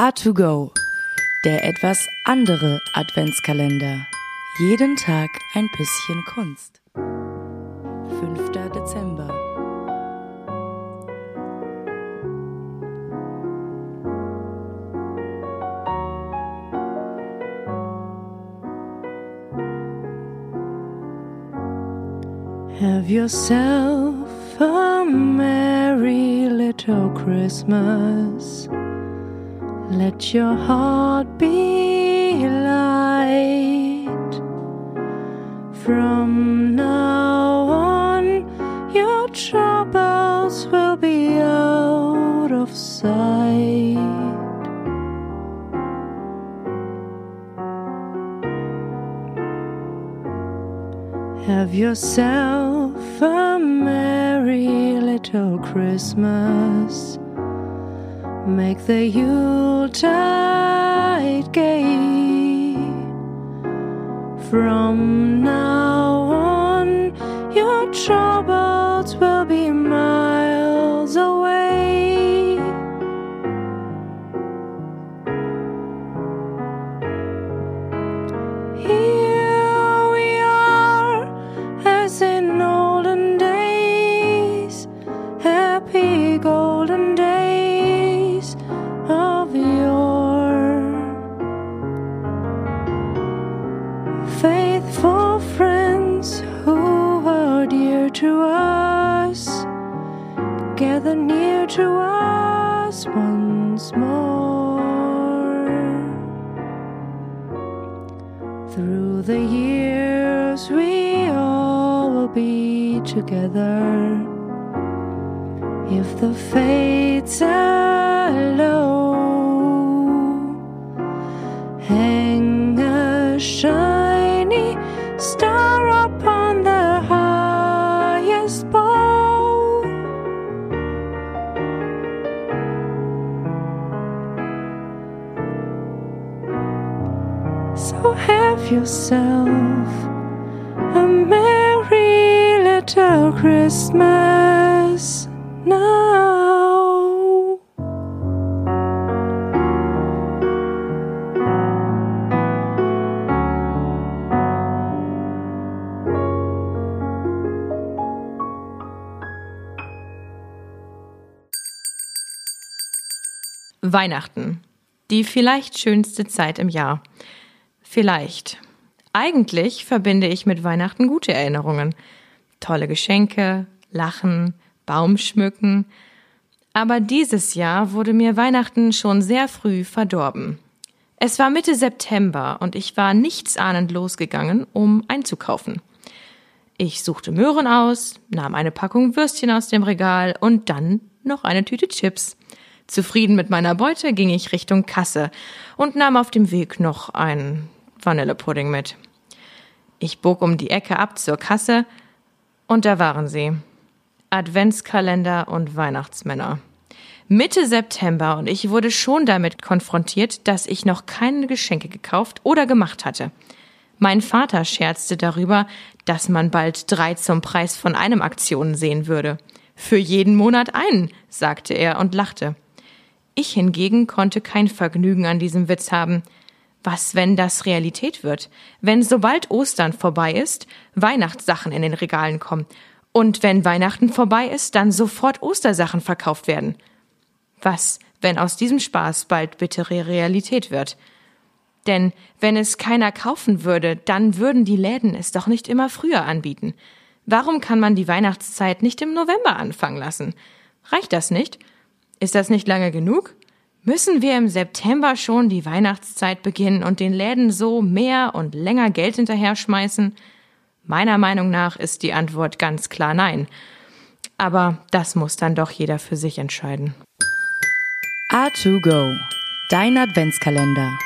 A2Go, der etwas andere Adventskalender. Jeden Tag ein bisschen Kunst. 5. Dezember. Have yourself a merry little Christmas. Let your heart be light. From now on, your troubles will be out of sight. Have yourself a merry little Christmas. Make the Yuletide gay. From now on, your troubles will be miles away. Here we are, as in olden days, happy Faithful friends who are dear to us, gather near to us once more. Through the years, we all will be together. If the fates allow, So have yourself a merry little Christmas now. Weihnachten. Die vielleicht schönste Zeit im Jahr. Vielleicht. Eigentlich verbinde ich mit Weihnachten gute Erinnerungen. Tolle Geschenke, Lachen, Baumschmücken. Aber dieses Jahr wurde mir Weihnachten schon sehr früh verdorben. Es war Mitte September und ich war nichtsahnend losgegangen, um einzukaufen. Ich suchte Möhren aus, nahm eine Packung Würstchen aus dem Regal und dann noch eine Tüte Chips. Zufrieden mit meiner Beute ging ich Richtung Kasse und nahm auf dem Weg noch einen Vanillepudding mit. Ich bog um die Ecke ab zur Kasse und da waren sie. Adventskalender und Weihnachtsmänner. Mitte September und ich wurde schon damit konfrontiert, dass ich noch keine Geschenke gekauft oder gemacht hatte. Mein Vater scherzte darüber, dass man bald drei zum Preis von einem Aktionen sehen würde. Für jeden Monat einen, sagte er und lachte. Ich hingegen konnte kein Vergnügen an diesem Witz haben. Was, wenn das Realität wird? Wenn sobald Ostern vorbei ist, Weihnachtssachen in den Regalen kommen. Und wenn Weihnachten vorbei ist, dann sofort Ostersachen verkauft werden. Was, wenn aus diesem Spaß bald bittere Realität wird? Denn wenn es keiner kaufen würde, dann würden die Läden es doch nicht immer früher anbieten. Warum kann man die Weihnachtszeit nicht im November anfangen lassen? Reicht das nicht? Ist das nicht lange genug? Müssen wir im September schon die Weihnachtszeit beginnen und den Läden so mehr und länger Geld hinterher schmeißen? Meiner Meinung nach ist die Antwort ganz klar nein. Aber das muss dann doch jeder für sich entscheiden. A2Go, dein Adventskalender.